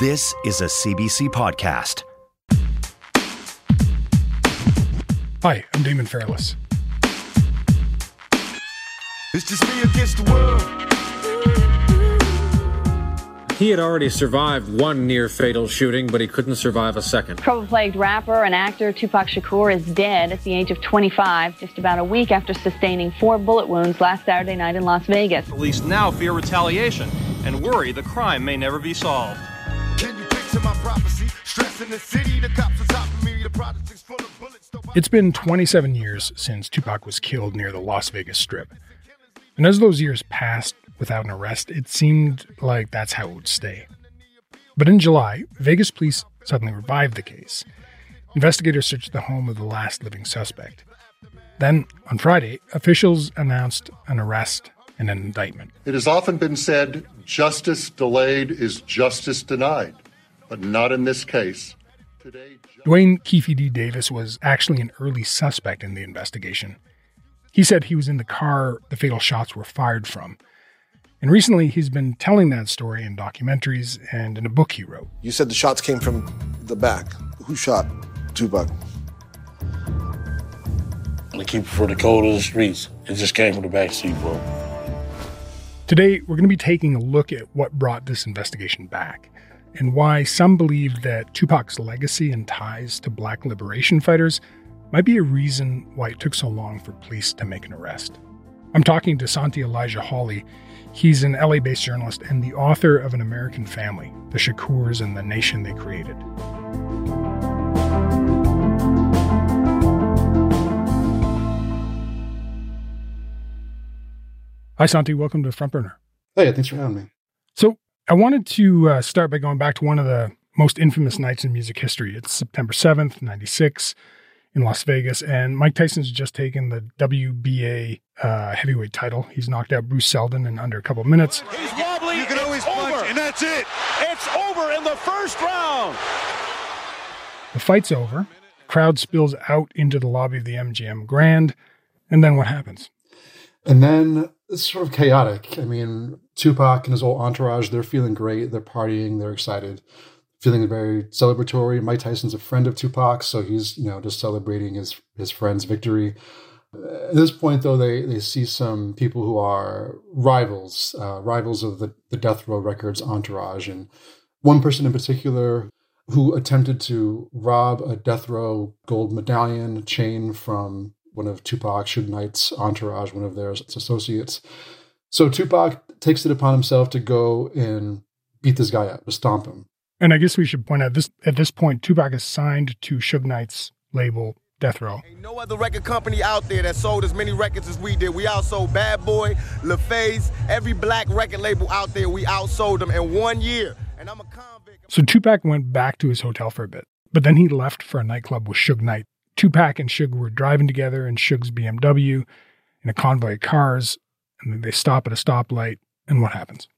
This is a CBC podcast. Hi, I'm Damon Fairless. It's just me against the world. He had already survived one near fatal shooting, but he couldn't survive a second. Trouble plagued rapper and actor Tupac Shakur is dead at the age of 25, just about a week after sustaining four bullet wounds last Saturday night in Las Vegas. Police now fear retaliation and worry the crime may never be solved. It's been 27 years since Tupac was killed near the Las Vegas Strip. And as those years passed without an arrest, it seemed like that's how it would stay. But in July, Vegas police suddenly revived the case. Investigators searched the home of the last living suspect. Then, on Friday, officials announced an arrest and an indictment. It has often been said justice delayed is justice denied, but not in this case. Today, Duane Keefe D. Davis was actually an early suspect in the investigation. He said he was in the car the fatal shots were fired from. And recently, he's been telling that story in documentaries and in a book he wrote. You said the shots came from the back. Who shot Tupac? To keep it for the code of the streets. It just came from the back seat, bro. Today, we're going to be taking a look at what brought this investigation back and why some believe that Tupac's legacy and ties to black liberation fighters might be a reason why it took so long for police to make an arrest. I'm talking to Santi Elijah Holley. He's an LA based journalist and the author of An American Family The Shakurs and the Nation They Created. Hi, Santi. Welcome to Front Burner. Hey, thanks for having me. So, I wanted to uh, start by going back to one of the most infamous nights in music history. It's September 7th, 96, in Las Vegas, and Mike Tyson's just taken the WBA uh, heavyweight title. He's knocked out Bruce Seldon in under a couple of minutes. He's wobbly. You can always punch, and that's it. It's over in the first round. The fight's over. The crowd spills out into the lobby of the MGM Grand, and then what happens? And then it's sort of chaotic. I mean, Tupac and his whole entourage, they're feeling great. They're partying. They're excited, feeling very celebratory. Mike Tyson's a friend of Tupac, so he's, you know, just celebrating his, his friend's victory. At this point, though, they, they see some people who are rivals, uh, rivals of the, the Death Row Records entourage. And one person in particular who attempted to rob a Death Row gold medallion chain from one of Tupac, Suge Knight's entourage, one of their associates. So Tupac takes it upon himself to go and beat this guy up, to stomp him. And I guess we should point out this at this point, Tupac is signed to Suge Knight's label, Death Row. Ain't no other record company out there that sold as many records as we did. We outsold Bad Boy, LaFace, every black record label out there. We outsold them in one year. And I'm a convict. So Tupac went back to his hotel for a bit, but then he left for a nightclub with Suge Knight. Tupac and Suge were driving together in Suge's BMW in a convoy of cars, and they stop at a stoplight. And what happens?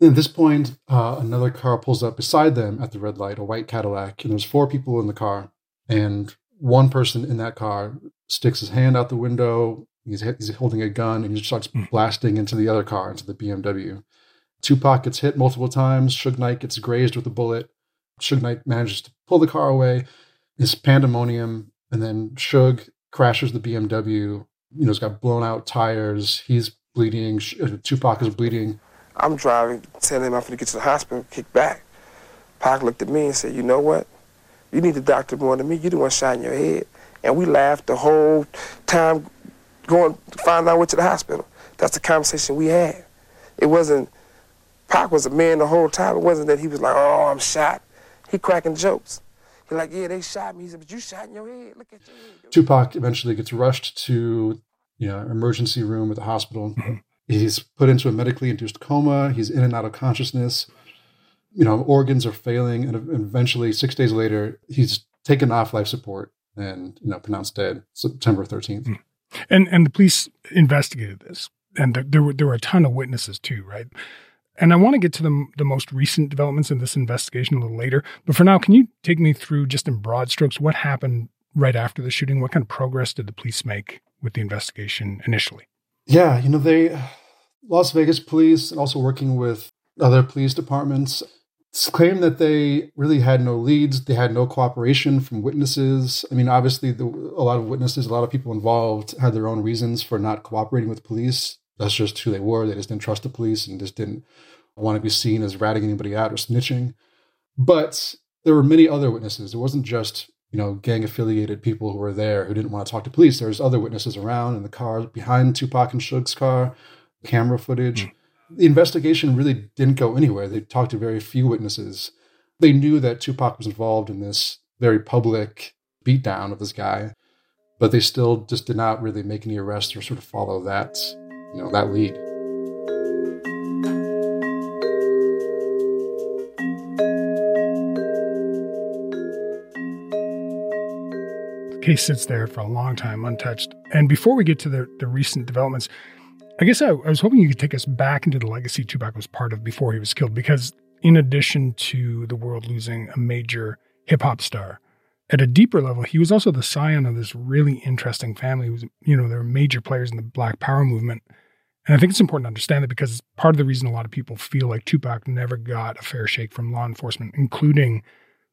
At this point, uh, another car pulls up beside them at the red light, a white Cadillac, and there's four people in the car. And one person in that car sticks his hand out the window. He's, he's holding a gun and he starts blasting into the other car, into the BMW. Tupac gets hit multiple times. Suge Knight gets grazed with a bullet. Suge Knight manages to pull the car away. It's pandemonium. And then Suge crashes the BMW. You know, it's got blown out tires. He's bleeding. Uh, Tupac is bleeding. I'm driving, telling him I'm going to get to the hospital, kick back. Pac looked at me and said, You know what? You need the doctor more than me. You the one shot in your head. And we laughed the whole time going to find out what to the hospital. That's the conversation we had. It wasn't, Pac was a man the whole time. It wasn't that he was like, Oh, I'm shot. He cracking jokes. He's like, Yeah, they shot me. He said, But you shot in your head. Look at your head. Tupac eventually gets rushed to, you know, emergency room at the hospital. He's put into a medically induced coma. He's in and out of consciousness. you know, organs are failing, and eventually, six days later, he's taken off life support and you know pronounced dead September 13th. Mm. And and the police investigated this, and there, there were there were a ton of witnesses too, right? And I want to get to the, the most recent developments in this investigation a little later. But for now, can you take me through just in broad strokes what happened right after the shooting? What kind of progress did the police make with the investigation initially? Yeah, you know, they, Las Vegas police, and also working with other police departments, claim that they really had no leads. They had no cooperation from witnesses. I mean, obviously, the, a lot of witnesses, a lot of people involved had their own reasons for not cooperating with police. That's just who they were. They just didn't trust the police and just didn't want to be seen as ratting anybody out or snitching. But there were many other witnesses. It wasn't just you know gang affiliated people who were there who didn't want to talk to police. There was other witnesses around in the car behind Tupac and Suge's car, camera footage. Mm. The investigation really didn't go anywhere. They talked to very few witnesses. They knew that Tupac was involved in this very public beatdown of this guy, but they still just did not really make any arrests or sort of follow that, you know, that lead. Case sits there for a long time untouched. And before we get to the, the recent developments, I guess I, I was hoping you could take us back into the legacy Tupac was part of before he was killed, because in addition to the world losing a major hip hop star, at a deeper level, he was also the scion of this really interesting family. He was, you know, there were major players in the Black Power movement. And I think it's important to understand that because part of the reason a lot of people feel like Tupac never got a fair shake from law enforcement, including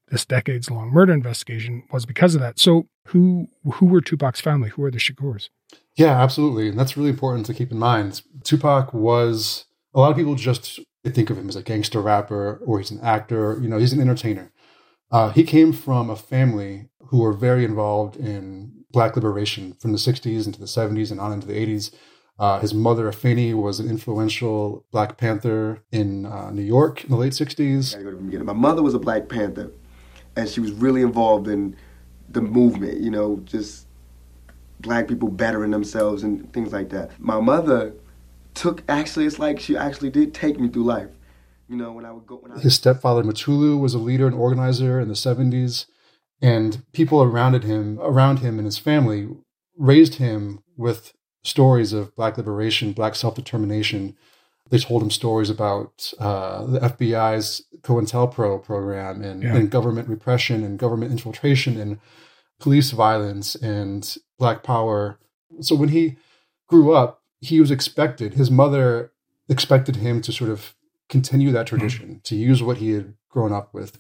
this decades long murder investigation was because of that. So who who were Tupac's family? Who are the Shakurs? Yeah, absolutely. And that's really important to keep in mind. Tupac was a lot of people just think of him as a gangster rapper or he's an actor, you know, he's an entertainer. Uh, he came from a family who were very involved in black liberation from the 60s into the 70s and on into the 80s. Uh, his mother, Afeni, was an influential Black Panther in uh, New York in the late 60s. My mother was a Black Panther and she was really involved in the movement, you know, just black people bettering themselves and things like that. My mother took actually it's like she actually did take me through life. You know, when I would go when I His stepfather Mutulu was a leader and organizer in the 70s and people around him around him and his family raised him with stories of black liberation, black self-determination they told him stories about uh, the FBI's COINTELPRO program and, yeah. and, government repression and government infiltration and police violence and black power. So when he grew up, he was expected, his mother expected him to sort of continue that mm-hmm. tradition, mm-hmm. to use what he had grown up with,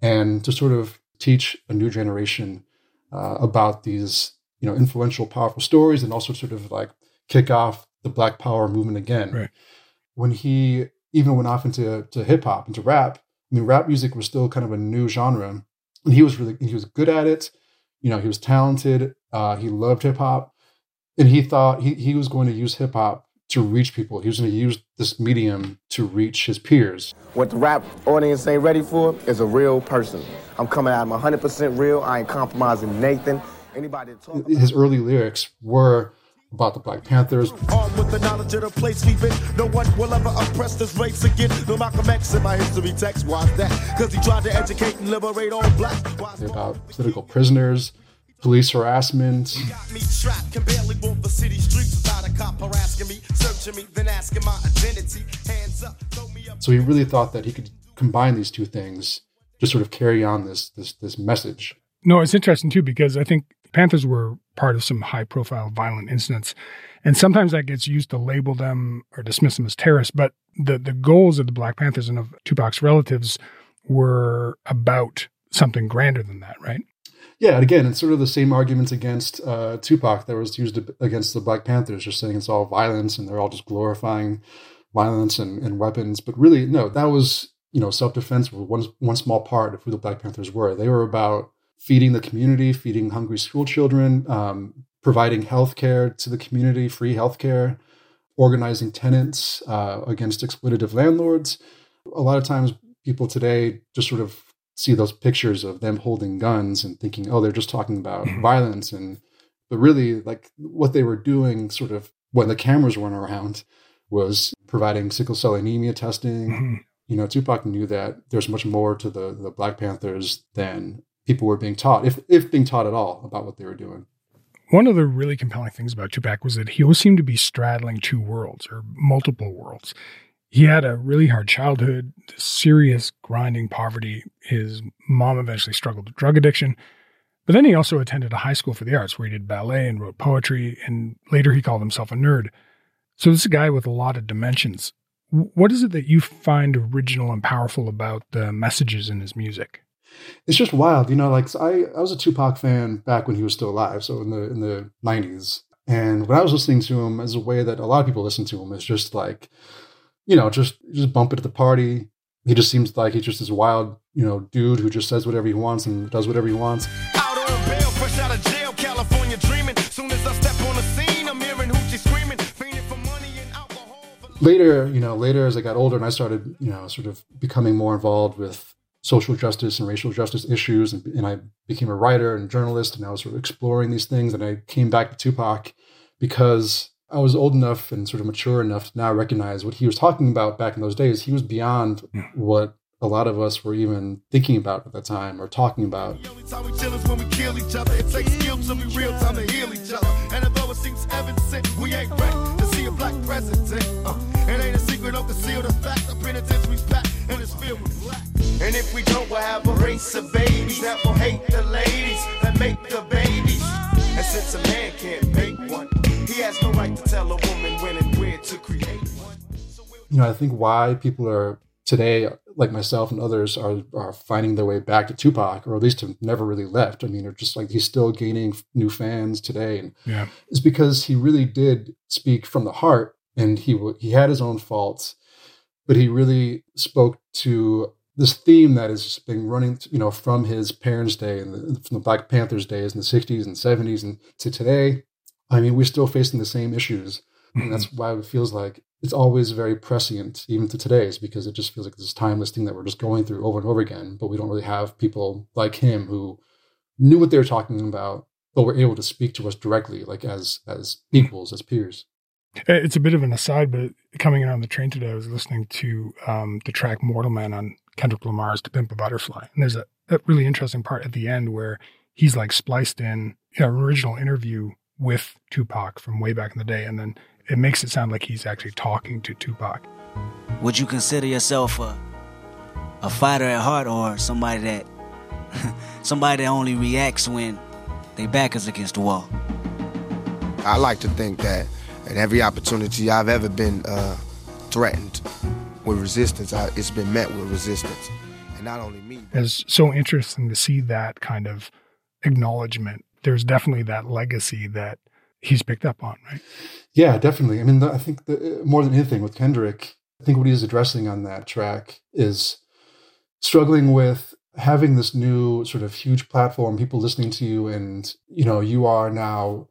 and to sort of teach a new generation uh, about these, you know, influential, powerful stories and also sort of like kick off the black power movement again. Right when he even went off into to hip hop, into rap. I mean, rap music was still kind of a new genre, and he was really he was good at it. You know, he was talented. Uh, he loved hip hop, and he thought he he was going to use hip hop to reach people. He was going to use this medium to reach his peers. What the rap audience ain't ready for is a real person. I'm coming out. I'm 100% real. I ain't compromising Nathan. Anybody his early lyrics were about the Black Panthers. Armed with the knowledge of the place we've been, no one will ever oppress this race again. No Malcolm X in my history text, why that? Because he tried to educate and liberate all blacks. About political prisoners, police harassment. So he really thought that he could combine these two things to sort of carry on this this this message. No, it's interesting too because I think Panthers were part of some high profile violent incidents. And sometimes that gets used to label them or dismiss them as terrorists. But the, the goals of the Black Panthers and of Tupac's relatives were about something grander than that, right? Yeah, and again, it's sort of the same arguments against uh, Tupac that was used against the Black Panthers, just saying it's all violence and they're all just glorifying violence and, and weapons. But really, no, that was you know self defense was one one small part of who the Black Panthers were. They were about feeding the community, feeding hungry school children, um, providing health care to the community, free health care, organizing tenants uh, against exploitative landlords. A lot of times, people today just sort of see those pictures of them holding guns and thinking, oh, they're just talking about mm-hmm. violence. And but really, like what they were doing, sort of when the cameras weren't around, was providing sickle cell anemia testing, mm-hmm. You know, Tupac knew that there's much more to the the Black Panthers than people were being taught, if if being taught at all about what they were doing. One of the really compelling things about Tupac was that he always seemed to be straddling two worlds or multiple worlds. He had a really hard childhood, serious grinding poverty. His mom eventually struggled with drug addiction. But then he also attended a high school for the arts where he did ballet and wrote poetry, and later he called himself a nerd. So this is a guy with a lot of dimensions. What is it that you find original and powerful about the messages in his music? It's just wild, you know. Like I, I was a Tupac fan back when he was still alive, so in the in the nineties. And when I was listening to him, as a way that a lot of people listen to him, is just like, you know, just just bump it at the party. He just seems like he's just this wild, you know, dude who just says whatever he wants and does whatever he wants. Out on bail, fresh out of jail, California dreaming. Soon as I step on the scene, I'm hearing hoochie screaming, fiending for money and alcohol. Later, you know, later as I got older and I started, you know, sort of becoming more involved with social justice and racial justice issues, and, and I became a writer and journalist, and I was sort of exploring these things, and I came back to Tupac because I was old enough and sort of mature enough to now recognize what he was talking about back in those days. He was beyond what a lot of us were even thinking about at the time or talking about. The only time we chill is when we kill each other. It takes skill to be real time to heal each other. And although it seems evident, we ain't ready to see a black president. Uh, it ain't a secret, don't conceal the fact. The penitentiary's packed if we don't, we'll have a race of babies that will hate the ladies that make the babies. And since a man can't make one, he has no right to tell a woman when and where to create one. You know, I think why people are today, like myself and others, are are finding their way back to Tupac, or at least have never really left. I mean, they're just like he's still gaining new fans today, and Yeah. is because he really did speak from the heart, and he w- he had his own faults, but he really spoke to this theme that has been running, you know, from his parents' day and the, from the Black Panthers days in the '60s and '70s, and to today. I mean, we're still facing the same issues, and that's why it feels like it's always very prescient, even to today's, because it just feels like this timeless thing that we're just going through over and over again. But we don't really have people like him who knew what they were talking about, but were able to speak to us directly, like as as equals, as peers. It's a bit of an aside, but coming in on the train today, I was listening to um, the track Mortal Man on Kendrick Lamar's To Pimp a Butterfly. And there's a, a really interesting part at the end where he's like spliced in an original interview with Tupac from way back in the day. And then it makes it sound like he's actually talking to Tupac. Would you consider yourself a a fighter at heart or somebody that somebody that only reacts when they back is against the wall? I like to think that at every opportunity I've ever been uh, threatened with resistance, I, it's been met with resistance. And not only me, It's so interesting to see that kind of acknowledgement. There's definitely that legacy that he's picked up on, right? Yeah, definitely. I mean, the, I think the, more than anything with Kendrick, I think what he's addressing on that track is struggling with having this new sort of huge platform, people listening to you, and you know, you are now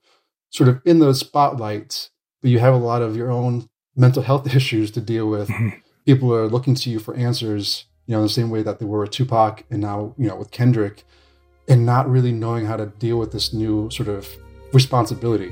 sort of in the spotlight, but you have a lot of your own mental health issues to deal with. Mm-hmm. People are looking to you for answers, you know, the same way that they were with Tupac and now, you know, with Kendrick, and not really knowing how to deal with this new sort of responsibility.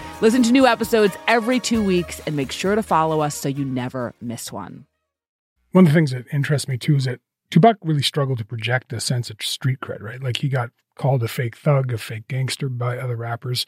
Listen to new episodes every two weeks and make sure to follow us so you never miss one. One of the things that interests me too is that Tupac really struggled to project a sense of street cred, right? Like he got called a fake thug, a fake gangster by other rappers.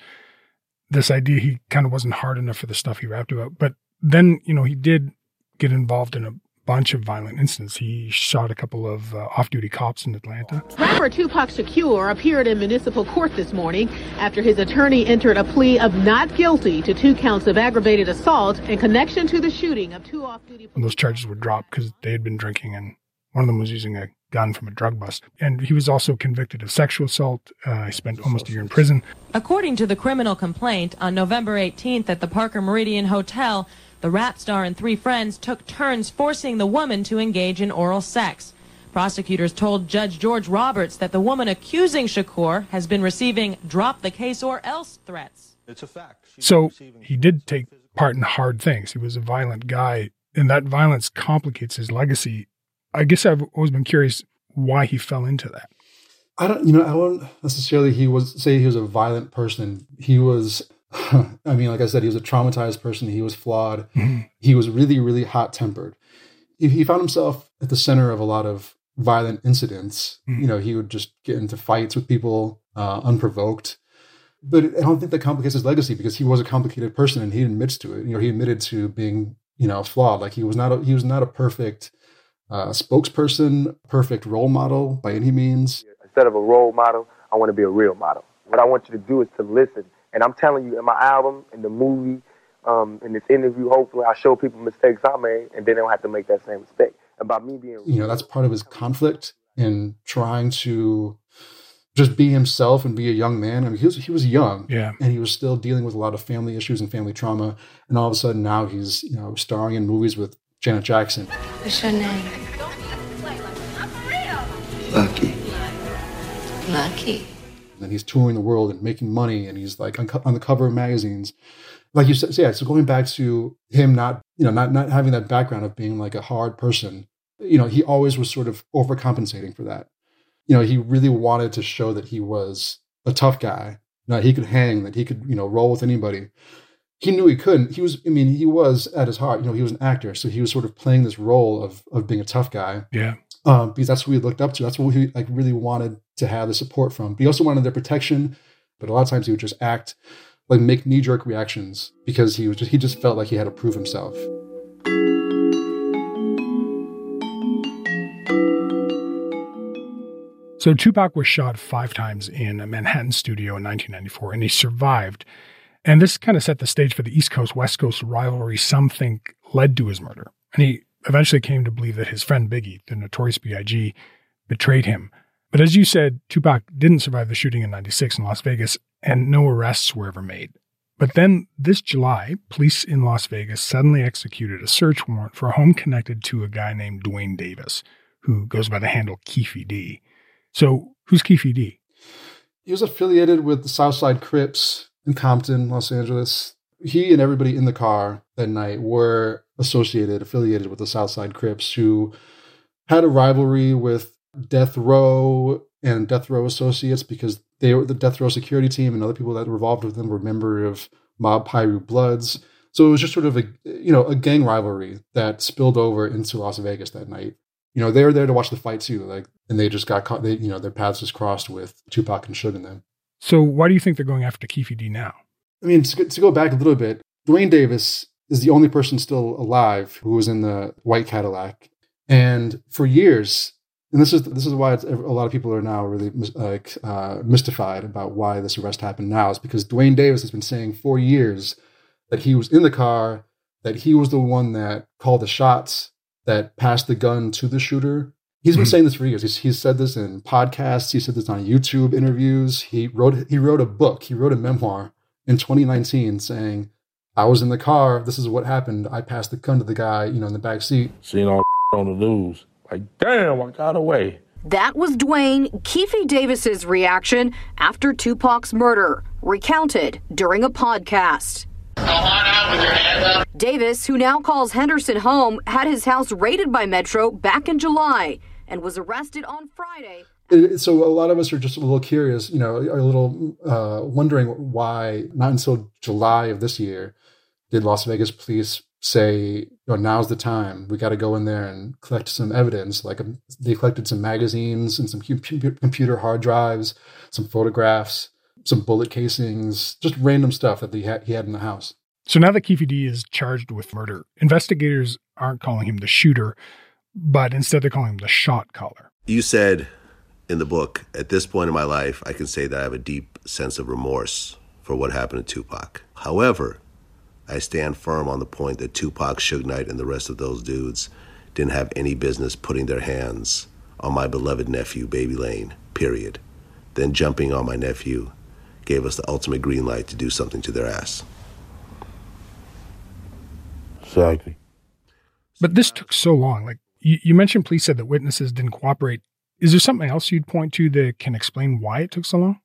This idea he kind of wasn't hard enough for the stuff he rapped about. But then, you know, he did get involved in a bunch of violent incidents. He shot a couple of uh, off duty cops in Atlanta. Rapper Tupac Shakur appeared in municipal court this morning after his attorney entered a plea of not guilty to two counts of aggravated assault in connection to the shooting of two off-duty And those charges were dropped because they had been drinking and one of them was using a gun from a drug bust. And he was also convicted of sexual assault. Uh, he spent almost a year in prison. According to the criminal complaint, on November 18th at the Parker Meridien Hotel, the rap star and three friends took turns forcing the woman to engage in oral sex. Prosecutors told Judge George Roberts that the woman accusing Shakur has been receiving drop the case or else threats. It's a fact. So he did take part in hard things. He was a violent guy, and that violence complicates his legacy. I guess I've always been curious why he fell into that. I don't, you know, I won't necessarily he was say he was a violent person. He was, I mean, like I said, he was a traumatized person. He was flawed. Mm-hmm. He was really, really hot tempered. He, he found himself at the center of a lot of violent incidents. Mm-hmm. You know, he would just get into fights with people uh, unprovoked. But I don't think that complicates his legacy because he was a complicated person and he admits to it. You know, he admitted to being, you know, flawed. Like he was not a, he was not a perfect uh, spokesperson, perfect role model by any means. Instead of a role model, I want to be a real model. What I want you to do is to listen. And I'm telling you, in my album, in the movie, um, in this interview, hopefully, I show people mistakes I made, and then they don't have to make that same mistake. About me being, You know, that's part of his conflict in trying to just be himself and be a young man. I mean, he was he was young, Yeah. and he was still dealing with a lot of family issues and family trauma. And all of a sudden, now he's you know starring in movies with Janet Jackson. What's your name? Lucky. Lucky. And he's touring the world and making money and he's like on, on the cover of magazines. Like you said yeah so going back to him not you know not not having that background of being like a hard person you know he always was sort of overcompensating for that. You know he really wanted to show that he was a tough guy that he could hang that he could you know roll with anybody. He knew he couldn't. He was i mean he was at his heart you know he was an actor so he was sort of playing this role of of being a tough guy. Yeah. um, because that's who he looked up to. That's what he like really wanted to have the support from. But he also wanted their protection. But a lot of times he would just act like make knee jerk reactions because he was just he just felt like he had to prove himself. So Tupac was shot five times in a Manhattan studio in 1994, and he survived. And this kind of set the stage for the East Coast West Coast rivalry some think led to his murder. And he eventually came to believe that his friend Biggie, the notorious B.I.G., betrayed him. But as you said, Tupac didn't survive the shooting in 96 in Las Vegas, and no arrests were ever made. But then this July, police in Las Vegas suddenly executed a search warrant for a home connected to a guy named Duane Davis, who goes by the handle Keefe D. So who's Keefe D? He was affiliated with the Southside Crips in Compton, Los Angeles. He and everybody in the car that night were associated, affiliated with the Southside Crips, who had a rivalry with Death Row and Death Row Associates because they were the Death Row security team and other people that were involved with them were member of Mob Piru Bloods. So it was just sort of a you know a gang rivalry that spilled over into Las Vegas that night. You know they were there to watch the fight too, like, and they just got caught. They you know their paths just crossed with Tupac and Suge and them. So why do you think they're going after Keefe D now? I mean, to, go- to go back a little bit, Duane Davis is the only person still alive who was in the white Cadillac, and for years, and this is this is why it's, a lot of people are now really like uh, mystified about why this arrest happened now. Is because Duane Davis has been saying for years that he was in the car, that he was the one that called the shots, that passed the gun to the shooter. He's been Mhm. saying this for years. He's, he's said this in podcasts. He said this on YouTube interviews. He wrote he wrote a book. He wrote a memoir in 2019 saying, "I was in the car. This is what happened. I passed the gun to the guy, you know, in the back seat." Seen all on the news. Like, damn, I got away. That was Duane Keefe Davis's reaction after Tupac's murder, recounted during a podcast. Davis, who now calls Henderson home, had his house raided by Metro back in July and was arrested on Friday. It- so a lot of us are just a little curious, you know, a little uh, wondering why not until July of this year did Las Vegas police say, you know, now's the time. We got to go in there and collect some evidence. Like um, they collected some magazines and some pu- pu- computer hard drives, some photographs, some bullet casings, just random stuff that he had, he had in the house. So now that Keefe D is charged with murder, investigators aren't calling him the shooter, but instead they're calling him the shot caller. You said in the book, at this point in my life, I can say that I have a deep sense of remorse for what happened to Tupac. However, I stand firm on the point that Tupac, Suge Knight, and the rest of those dudes didn't have any business putting their hands on my beloved nephew, Baby Lane, period. Then jumping on my nephew gave us the ultimate green light to do something to their ass. Exactly. But this took so long. Like you, you mentioned, police said that witnesses didn't cooperate. Is there something else you'd point to that can explain why it took so long?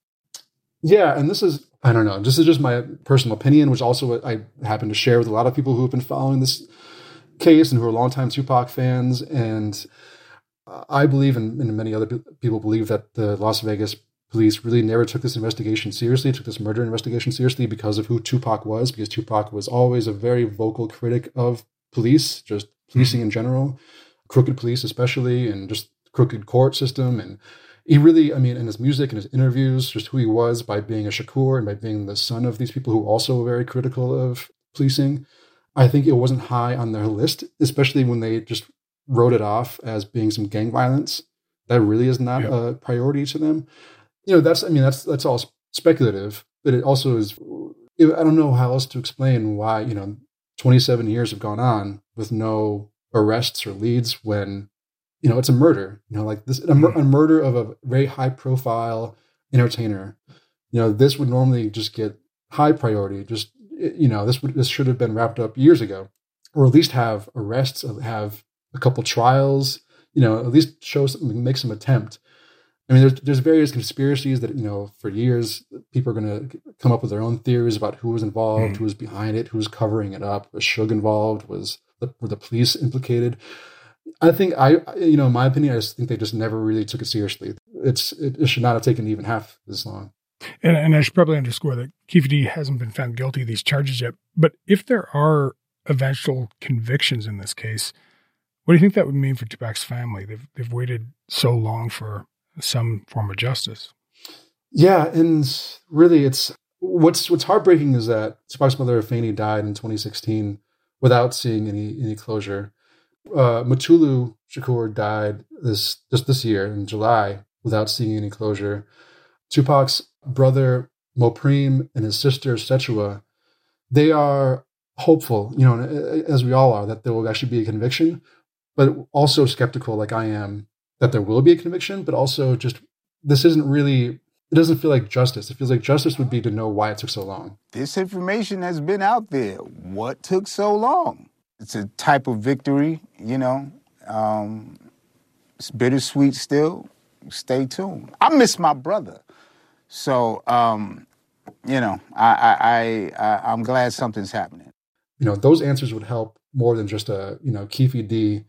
Yeah, and this is I don't know. This is just my personal opinion, which also I happen to share with a lot of people who have been following this case and who are longtime Tupac fans. And I believe, and, and many other people believe, that the Las Vegas police really never took this investigation seriously, took this murder investigation seriously because of who Tupac was, because Tupac was always a very vocal critic of police, just policing mm-hmm. in general, crooked police especially, and just crooked court system. And he really, I mean, in his music and his interviews, just who he was by being a Shakur and by being the son of these people who also were very critical of policing. I think it wasn't high on their list, especially when they just wrote it off as being some gang violence. That really is not yeah. a priority to them. You know, that's I mean, that's that's all speculative, but it also is. I don't know how else to explain why you know 27 years have gone on with no arrests or leads when you know it's a murder. You know, like this a, mur- mm-hmm. a murder of a very high profile entertainer. You know, this would normally just get high priority. Just eh, you know, this would this should have been wrapped up years ago, or at least have arrests, uh, have a couple trials. You know, at least show some, make some attempt. I mean, there's there's various conspiracies that you know for years people are going to come up with their own theories about who was involved, mm. who was behind it, who was covering it up. Was Suge involved? Was the, were the police implicated? I think I, you know, in my opinion, I just think they just never really took it seriously. It's it, it should not have taken even half this long. And, and I should probably underscore that Keefe hasn't been found guilty of these charges yet. But if there are eventual convictions in this case, what do you think that would mean for Tupac's family? They've they've waited so long for some form of justice. Yeah, and really, it's what's what's heartbreaking is that Tupac's mother Afeni died in 2016 without seeing any any closure. Uh, Mutulu Shakur died this just this year in July without seeing any closure. Tupac's brother Mopreme and his sister Sekyiwa, they are hopeful, you know, as we all are, that there will actually be a conviction but also skeptical, like I am, that there will be a conviction, but also just this isn't really, it doesn't feel like justice. It feels like justice would be to know why it took so long. This information has been out there. What took so long? It's a type of victory, you know. Um, it's bittersweet still. Stay tuned. I miss my brother. So, um, you know, I, I, I, I'm glad something's happening. You know, those answers would help more than just a, you know, Keefe D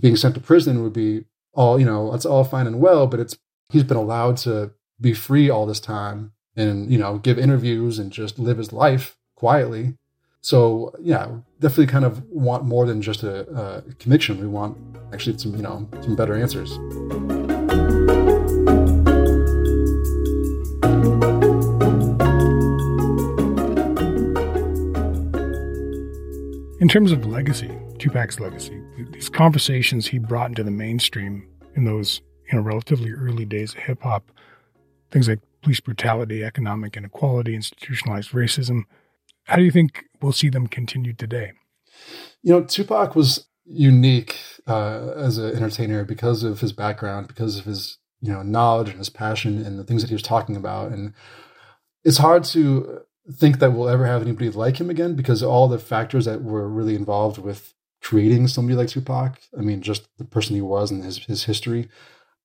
being sent to prison would be all you know that's all fine and well but it's he's been allowed to be free all this time and you know give interviews and just live his life quietly so yeah definitely kind of want more than just a, a conviction we want actually some you know some better answers in terms of legacy Tupac's legacy. These conversations he brought into the mainstream in those you know relatively early days of hip hop, things like police brutality, economic inequality, institutionalized racism. How do you think we'll see them continue today? You know, Tupac was unique uh, as an entertainer because of his background, because of his you know knowledge and his passion and the things that he was talking about, and it's hard to think that we'll ever have anybody like him again because all the factors that were really involved with creating somebody like Tupac. I mean, just the person he was and his his history.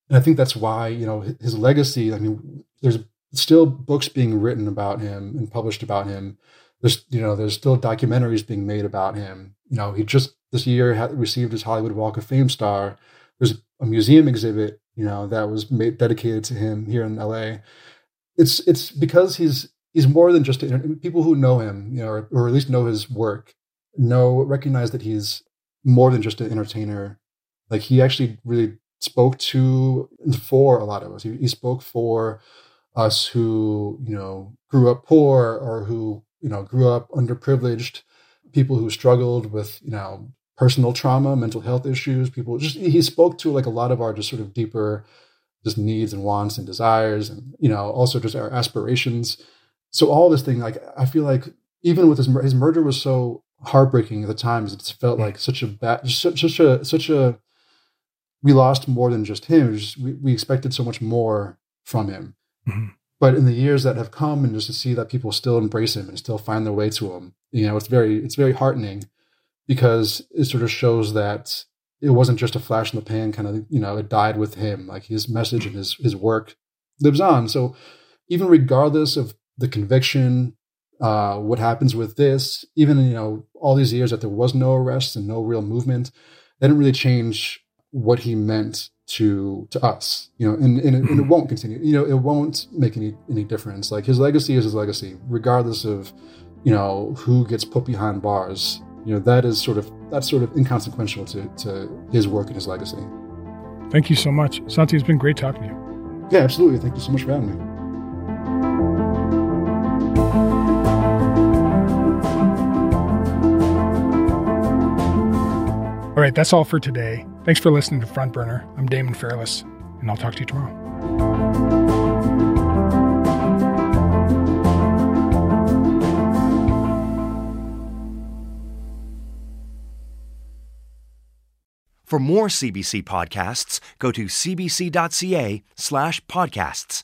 And I think that's why you know his legacy. I mean, there's still books being written about him and published about him. There's you know there's still documentaries being made about him. You know, he just this year had received his Hollywood Walk of Fame star. There's a museum exhibit you know that was made, dedicated to him here in L.A. It's it's because he's he's more than just a, people who know him, you know, or, or at least know his work know recognize that he's more than just an entertainer. Like he actually really spoke to for a lot of us. He, he spoke for us who you know grew up poor or who you know grew up underprivileged, people who struggled with you know personal trauma, mental health issues. People just he spoke to like a lot of our just sort of deeper just needs and wants and desires and you know also just our aspirations so all this thing like i feel like even with his his murder was so heartbreaking at the times. It felt like such a bad, such, such a such a we lost more than just him. Just, we, we expected so much more from him. Mm-hmm. But in the years that have come, and just to see that people still embrace him and still find their way to him, you know, it's very it's very heartening because it sort of shows that it wasn't just a flash in the pan kind of you know it died with him like his message and his his work lives on. So even regardless of the conviction uh, what happens with this even you know all these years that there was no arrest and no real movement that didn't really change what he meant to to us you know and, and, it, and it mm-hmm. won't continue you know it won't make any any difference like his legacy is his legacy regardless of you know who gets put behind bars you know that is sort of that's sort of inconsequential to, to his work and his legacy Thank you so much. Santi, it's been great talking to you. yeah absolutely thank you so much for having me All right, that's all for today. Thanks for listening to Front Burner. I'm Damon Fairless, and I'll talk to you tomorrow. For more CBC podcasts, go to cbc.ca slash podcasts.